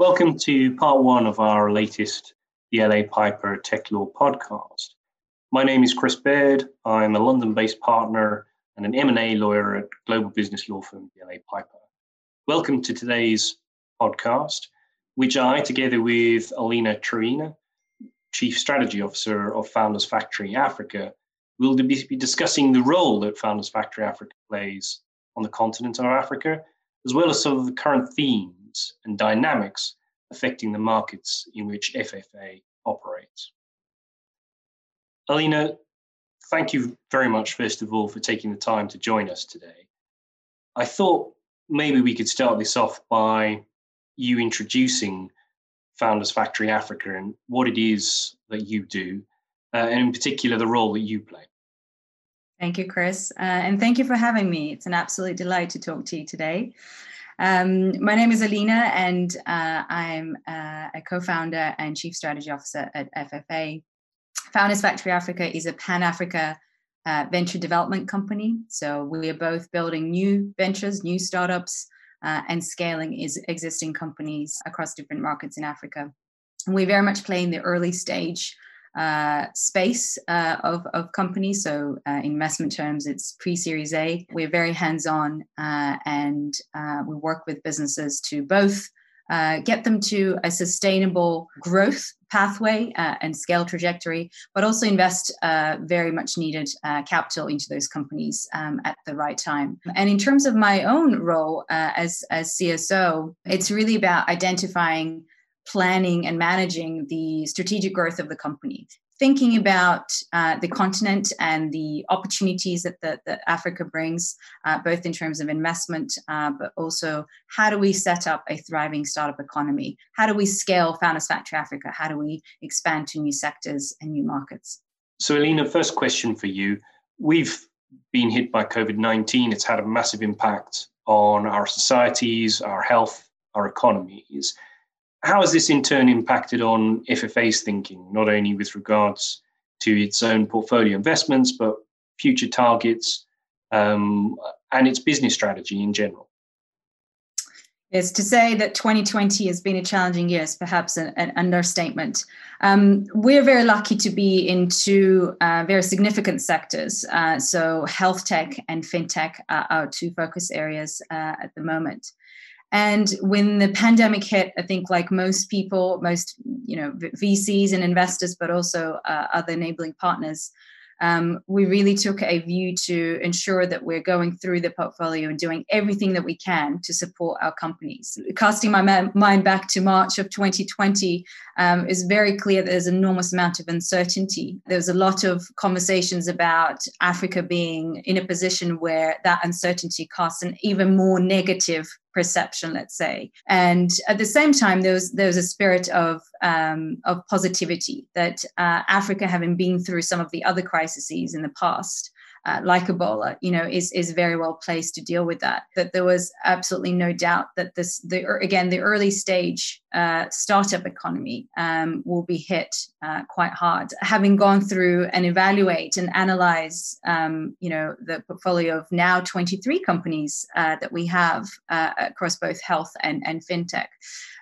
Welcome to part one of our latest DLA Piper Tech Law podcast. My name is Chris Baird. I'm a London-based partner and an M&A lawyer at global business law firm DLA Piper. Welcome to today's podcast, which I, together with Alina Truhina, Chief Strategy Officer of Founders Factory Africa, will be discussing the role that Founders Factory Africa plays on the continent of Africa, as well as some of the current themes and dynamics affecting the markets in which FFA operates. Alina, thank you very much, first of all, for taking the time to join us today. I thought maybe we could start this off by you introducing Founders Factory Africa and what it is that you do, uh, and in particular, the role that you play. Thank you, Chris. Uh, and thank you for having me. It's an absolute delight to talk to you today. Um, my name is Alina, and uh, I'm uh, a co founder and chief strategy officer at FFA. Founders Factory Africa is a pan Africa uh, venture development company. So we are both building new ventures, new startups, uh, and scaling is existing companies across different markets in Africa. And we very much play in the early stage uh, space uh, of, of companies. So, uh, investment terms, it's pre Series A. We're very hands on uh, and uh, we work with businesses to both uh, get them to a sustainable growth pathway and scale trajectory, but also invest very much needed capital into those companies um, at the right time. And in terms of my own role as, as CSO, it's really about identifying planning and managing the strategic growth of the company thinking about uh, the continent and the opportunities that, that, that Africa brings, uh, both in terms of investment, uh, but also how do we set up a thriving startup economy? How do we scale Founders Factory Africa? How do we expand to new sectors and new markets? So, Elena, first question for you. We've been hit by COVID 19, it's had a massive impact on our societies, our health, our economies how has this in turn impacted on FFA's thinking, not only with regards to its own portfolio investments, but future targets um, and its business strategy in general? Yes, to say that 2020 has been a challenging year is perhaps an, an understatement. Um, we're very lucky to be in two uh, very significant sectors. Uh, so, health tech and fintech are our two focus areas uh, at the moment. And when the pandemic hit, I think like most people, most you know VCs and investors, but also uh, other enabling partners, um, we really took a view to ensure that we're going through the portfolio and doing everything that we can to support our companies. Casting my mind back to March of 2020 um, is very clear that there's an enormous amount of uncertainty. There was a lot of conversations about Africa being in a position where that uncertainty casts an even more negative perception, let's say. And at the same time, there was there was a spirit of um, of positivity that uh, Africa, having been through some of the other crises in the past, uh, like Ebola, you know, is is very well placed to deal with that. That there was absolutely no doubt that this, the again, the early stage uh, startup economy um, will be hit uh, quite hard. Having gone through and evaluate and analyze, um, you know, the portfolio of now 23 companies uh, that we have uh, across both health and and fintech.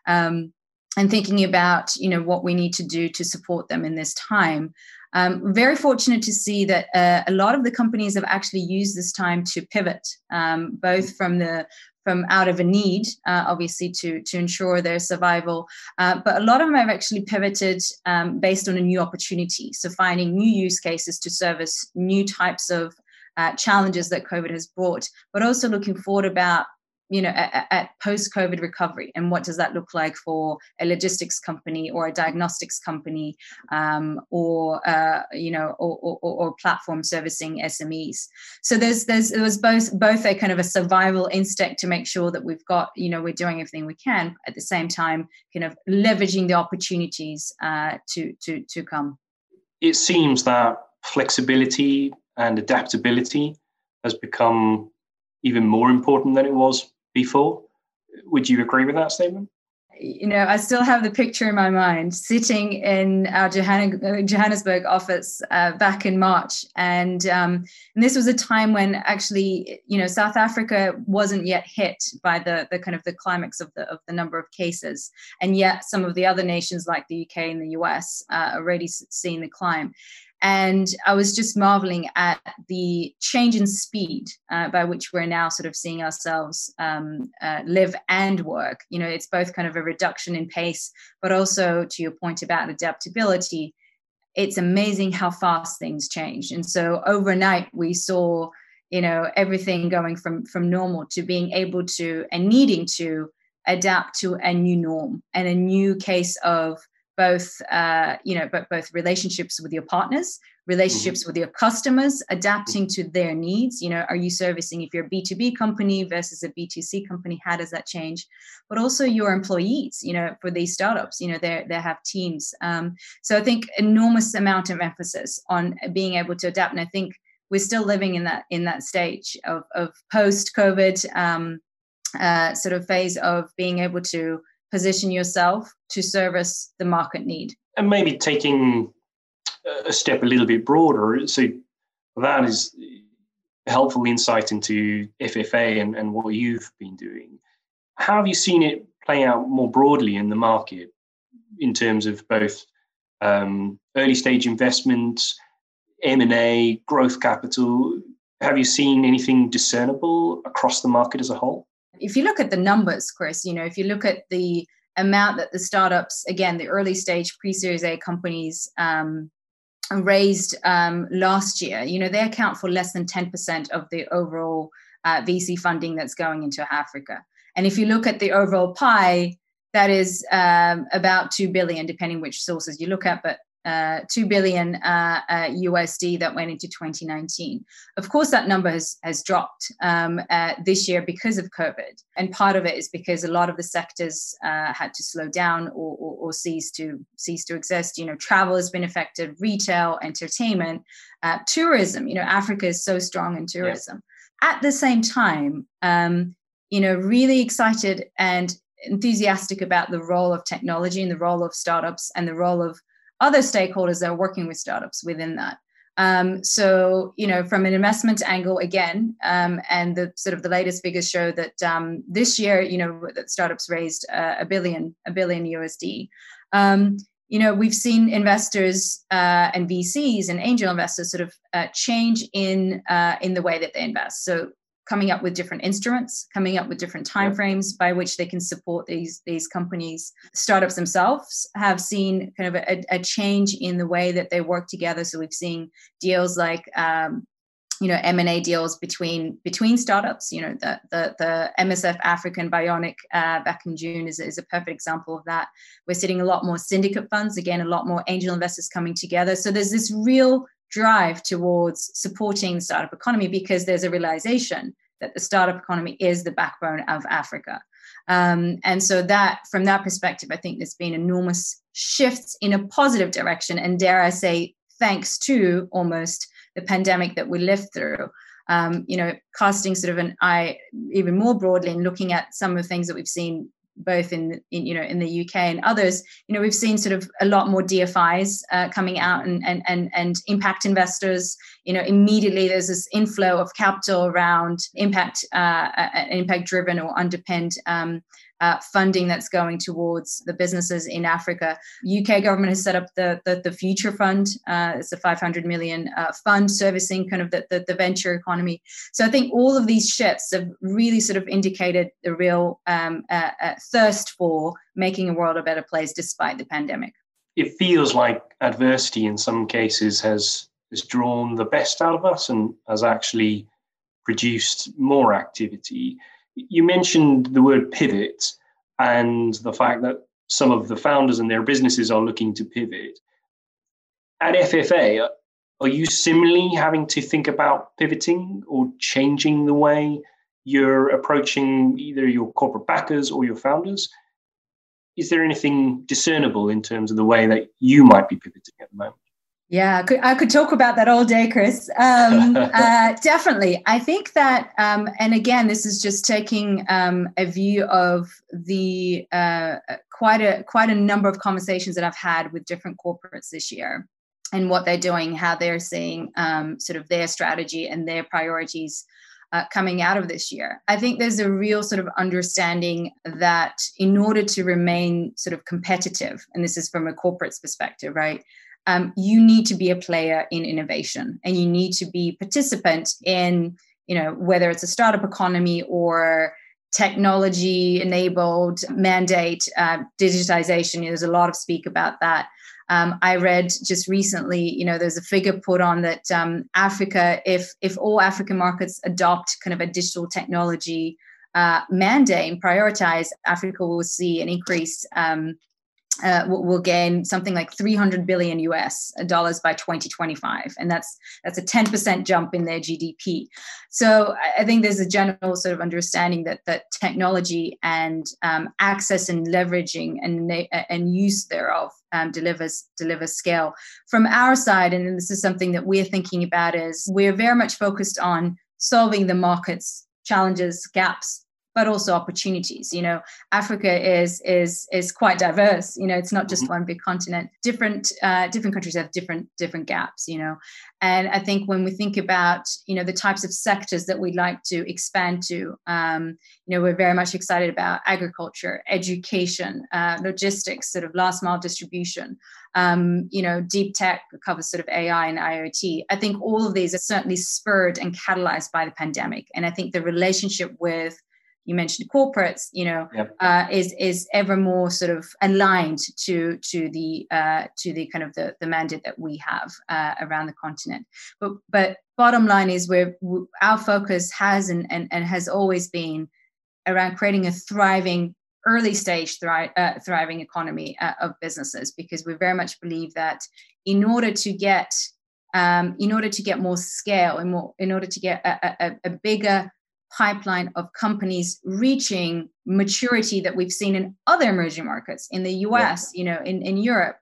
Um, and thinking about you know what we need to do to support them in this time um, very fortunate to see that uh, a lot of the companies have actually used this time to pivot, um, both from the from out of a need, uh, obviously, to to ensure their survival. Uh, but a lot of them have actually pivoted um, based on a new opportunity. So finding new use cases to service new types of uh, challenges that COVID has brought, but also looking forward about you know at, at post-covid recovery? And what does that look like for a logistics company or a diagnostics company um, or uh, you know or, or, or, platform servicing smes so there's there's it was both both a kind of a survival instinct to make sure that we've got you know we're doing everything we can at the same time kind of leveraging the opportunities uh, to to to come. It seems that flexibility and adaptability has become even more important than it was before. Would you agree with that statement? you know, I still have the picture in my mind sitting in our Johannesburg office uh, back in March. And, um, and this was a time when actually, you know, South Africa wasn't yet hit by the, the kind of the climax of the, of the number of cases. And yet some of the other nations like the UK and the US uh, already seeing the climb. And I was just marveling at the change in speed uh, by which we're now sort of seeing ourselves um, uh, live and work. You know, it's both kind of a reduction in pace, but also to your point about adaptability, it's amazing how fast things change. And so overnight, we saw, you know, everything going from from normal to being able to and needing to adapt to a new norm and a new case of both uh, you know but both relationships with your partners relationships mm-hmm. with your customers adapting to their needs. You know are you servicing if you're a b2b company versus a b2c company how does that change? But also your employees you know for these startups you know they they have teams. Um, so i think enormous amount of emphasis on being able to adapt. And i think we're still living in that in that stage of, of post covid um, uh, sort of phase of being able to position yourself to service the market need. And maybe taking a step a little bit broader. So that is helpful insight into FFA and, and what you've been doing. How have you seen it play out more broadly in the market in terms of both um, early stage investments, M&A, growth capital? Have you seen anything discernible across the market as a whole? If you look at the numbers, Chris, you know, if you look at the amount that the startups, again, the early stage pre Series A companies um, raised um, last year, you know, they account for less than 10% of the overall uh, VC funding that's going into Africa. And if you look at the overall pie, that is um, about 2 billion, depending which sources you look at, but uh, 2 billion uh, uh, USD that went into 2019. Of course, that number has, has dropped um, uh, this year because of COVID. And part of it is because a lot of the sectors uh, had to slow down or, or, or, cease, to, cease to exist. You know, travel has been affected, retail, entertainment, uh, tourism. You know, Africa is so strong in tourism. Yeah. At the same time, um, you know, really excited and enthusiastic about the role of technology and the role of startups and the role of other stakeholders that are working with startups within that. Um, so, you know, from an investment angle, again, um, and the sort of the latest figures show that um, this year, you know, that startups raised uh, a billion, a billion USD. Um, you know, we've seen investors uh, and VCs and angel investors sort of uh, change in uh, in the way that they invest. So, coming up with different instruments, coming up with different timeframes by which they can support these these companies. Startups themselves have seen kind of a, a change in the way that they work together. So we've seen deals like um, you know M&A deals between between startups. You know the the, the MFS African Beyonic uh, back in June is, is a perfect example of that. We're seeing a lot more syndicate funds again, a lot more angel investors coming together. So there's this real drive towards supporting the startup economy because there's a realization that the startup economy is the backbone of Africa. Um, and so that from that perspective, I think there's been enormous shifts in a positive direction. And dare I say, thanks to almost the pandemic that we lived through. Um, you know, casting sort of an eye even more broadly and looking at some of the things that we've seen both in, in, you know in the UK and others, you know we've seen sort of a lot more DFIs uh, coming out and, and and and impact investors. You know immediately there's this inflow of capital around impact uh, uh impact driven or underpinned um, uh, funding that's going towards the businesses in Africa. UK government has set up the the, the Future Fund. Uh, it's a 500 million uh, fund servicing kind of the, the, the venture economy. So I think all of these shifts have really sort of indicated the real um, uh, uh, thirst for making a world a better place despite the pandemic. It feels like adversity in some cases has has drawn the best out of us and has actually produced more activity you mentioned the word pivot and the fact that some of the founders and their businesses are looking to pivot. At FFA, are you similarly having to think about pivoting or changing the way you're approaching either your corporate backers or your founders? Is there anything discernible in terms of the way that you might be pivoting at the moment? Yeah, I could, I could talk about that all day, Chris. Um, uh, definitely. I think that, um, and again, this is just taking um, a view of the uh, quite a quite a number of conversations that I've had with different corporates this year and what they're doing, how they're seeing um, sort of their strategy and their priorities uh, coming out of this year. I think there's a real sort of understanding that in order to remain sort of competitive, and this is from a corporate's perspective, right? Um, you need to be a player in innovation and you need to be participant in, you know, whether it's a startup economy or technology enabled mandate uh, digitization. There's a lot of speak about that. Um, I read just recently, you know, there's a figure put on that um, Africa, if if all African markets adopt kind of a digital technology uh, mandate and prioritize, Africa will see an increase um, uh, will gain something like 300 billion US dollars by 2025, and that's that's a 10% jump in their GDP. So I think there's a general sort of understanding that that technology and um, access and leveraging and and use thereof um, delivers delivers scale. From our side, and this is something that we're thinking about, is we're very much focused on solving the market's challenges, gaps, but also opportunities. You know africa is is is quite diverse. You know it's not just mm-hmm. one big continent. Different uh, different countries have different different gaps you know. And i think when we think about you know the types of sectors that we'd like to expand to um, you know we're very much excited about agriculture education uh, logistics sort of last mile distribution. Um, you know deep tech covers sort of ai and iot i think all of these are certainly spurred and catalyzed by the pandemic. And i think the relationship with you mentioned corporates, you know, yep. uh, is is ever more sort of aligned to to the uh, to the kind of the, the mandate that we have uh, around the continent. But but bottom line is where our focus has and, and, and has always been around creating a thriving early stage thri- uh, thriving economy uh, of businesses because we very much believe that in order to get um, in order to get more scale and more in order to get a, a, a bigger pipeline of companies reaching maturity that we've seen in other emerging markets in the US, yeah. you know, in, in Europe,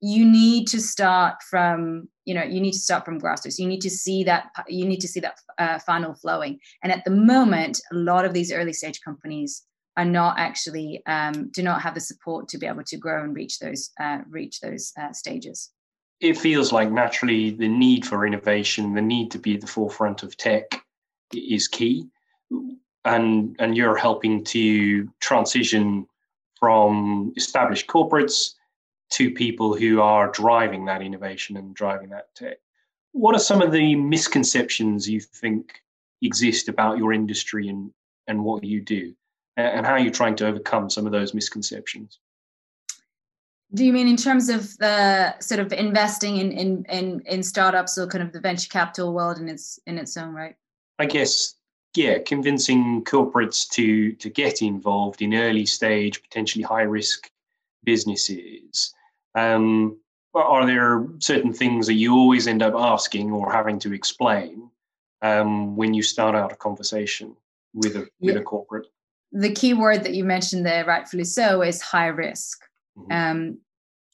you need to start from, you know, you need to start from grassroots. You need to see that, you need to see that uh, funnel flowing. And at the moment, a lot of these early stage companies are not actually, um, do not have the support to be able to grow and reach those, uh, reach those uh, stages. It feels like naturally the need for innovation, the need to be at the forefront of tech is key and and you're helping to transition from established corporates to people who are driving that innovation and driving that tech. What are some of the misconceptions you think exist about your industry and, and what you do? And how you're you trying to overcome some of those misconceptions? Do you mean in terms of the sort of investing in in in, in startups or kind of the venture capital world in its in its own right? I guess yeah, convincing corporates to to get involved in early stage, potentially high risk businesses. Um, are there certain things that you always end up asking or having to explain um, when you start out a conversation with a with a corporate? The key word that you mentioned there, rightfully so, is high risk. Mm-hmm. Um,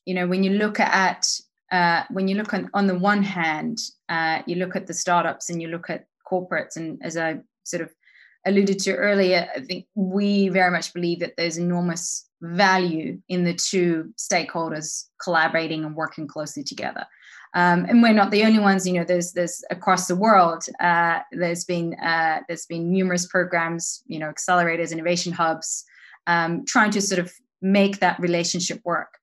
you know, when you look at uh, when you look on, on the one hand, uh, you look at the startups and you look at corporates, and as I sort of alluded to earlier, I think we very much believe that there's enormous value in the two stakeholders collaborating and working closely together. Um, and we're not the only ones. You know, there's there's across the world. Uh, there's been uh, there's been numerous programs. You know, accelerators, innovation hubs, um, trying to sort of make that relationship work.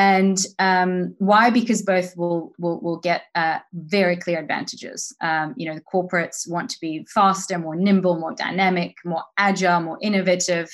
And um, why? Because both will will, will get uh, very clear advantages. Um, you know, the corporates want to be faster, more nimble, more dynamic, more agile, more innovative.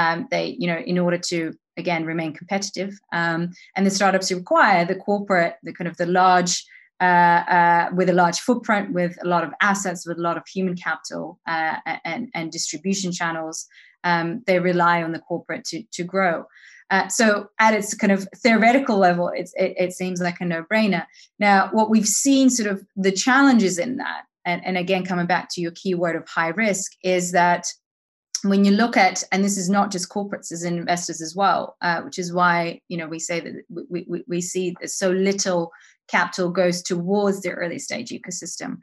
Um, they, you know, in order to again remain competitive. Um, and the startups require the corporate, the kind of the large. Uh, uh, with a large footprint, with a lot of assets, with a lot of human capital uh, and, and distribution channels, um, they rely on the corporate to, to grow. Uh, so at its kind of theoretical level, it, it seems like a no-brainer. Now, what we've seen sort of the challenges in that, and, and again, coming back to your keyword of high risk, is that when you look at, and this is not just corporates as investors as well, uh, which is why you know we say that we, we, we see so little capital goes towards the early stage ecosystem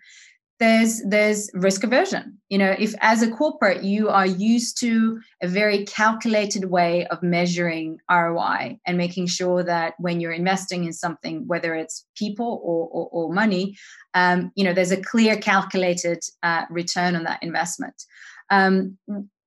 there's there's risk aversion. You know if as a corporate you are used to a very calculated way of measuring roi and making sure that when you're investing in something whether it's people or, or, or money um, you know there's a clear calculated uh, return on that investment. Um,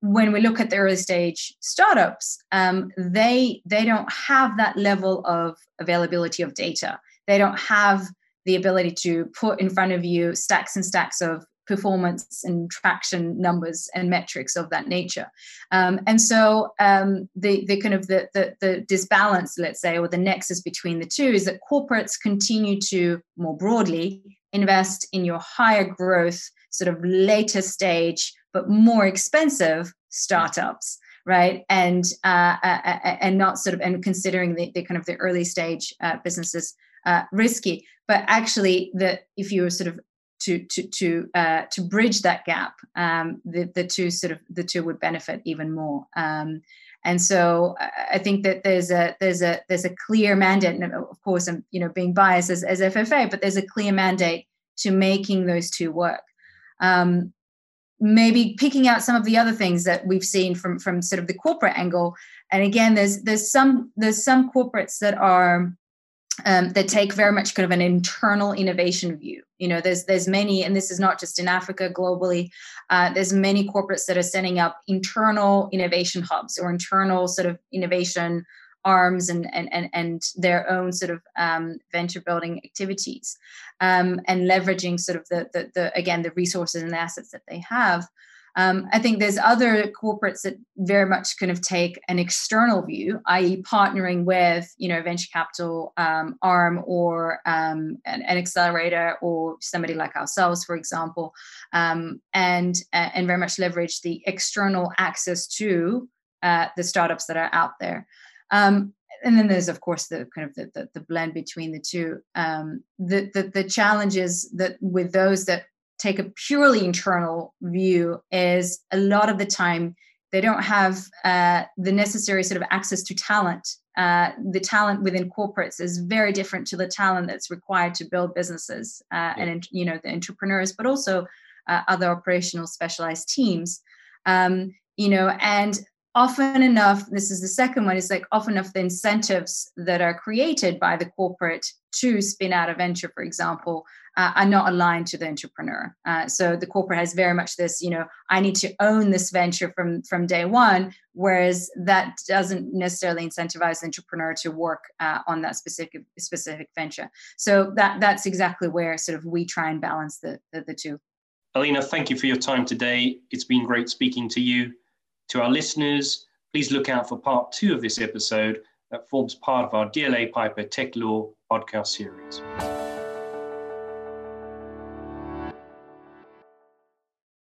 when we look at the early stage startups um, they they don't have that level of availability of data. They don't have the ability to put in front of you stacks and stacks of performance and traction numbers and metrics of that nature um, and so um, the, the kind of the, the, the disbalance let's say or the nexus between the two is that corporates continue to more broadly invest in your higher growth sort of later stage but more expensive startups right and uh, uh, uh and not sort of and considering the, the kind of the early stage uh, businesses uh, risky. But actually, if you were sort of to to to uh, to bridge that gap, um, the the two sort of the two would benefit even more. Um, and so I think that there's a there's a there's a clear mandate, and of course I'm you know being biased as, as FFA, but there's a clear mandate to making those two work. Um, maybe picking out some of the other things that we've seen from from sort of the corporate angle, and again, there's there's some there's some corporates that are um, that take very much kind of an internal innovation view. You know, there's there's many, and this is not just in Africa, globally. Uh, there's many corporates that are setting up internal innovation hubs or internal sort of innovation arms and and and, and their own sort of um, venture building activities, um, and leveraging sort of the, the the again the resources and the assets that they have. Um, I think there's other corporates that very much kind of take an external view, i.e., partnering with you know venture capital um, arm or um, an, an, accelerator or somebody like ourselves, for example, um, and and very much leverage the external access to uh, the startups that are out there. Um, and then there's of course the kind of the, the, the blend between the two um, the, the the challenges that with those that take a purely internal view is a lot of the time they don't have uh, the necessary sort of access to talent. Uh, the talent within corporates is very different to the talent that's required to build businesses uh, yeah. and you know the entrepreneurs, but also uh, other operational specialized teams. Um, you know, and often enough, this is the second one, is like often enough the incentives that are created by the corporate to spin out a venture, for example, uh, are not aligned to the entrepreneur. Uh, so the corporate has very much this, you know, I need to own this venture from from day one, whereas that doesn't necessarily incentivize the entrepreneur to work uh, on that specific specific venture. So that that's exactly where sort of we try and balance the, the, the two. Alina, thank you for your time today. It's been great speaking to you. To our listeners, please look out for part two of this episode that forms part of our DLA Piper Tech Law podcast series.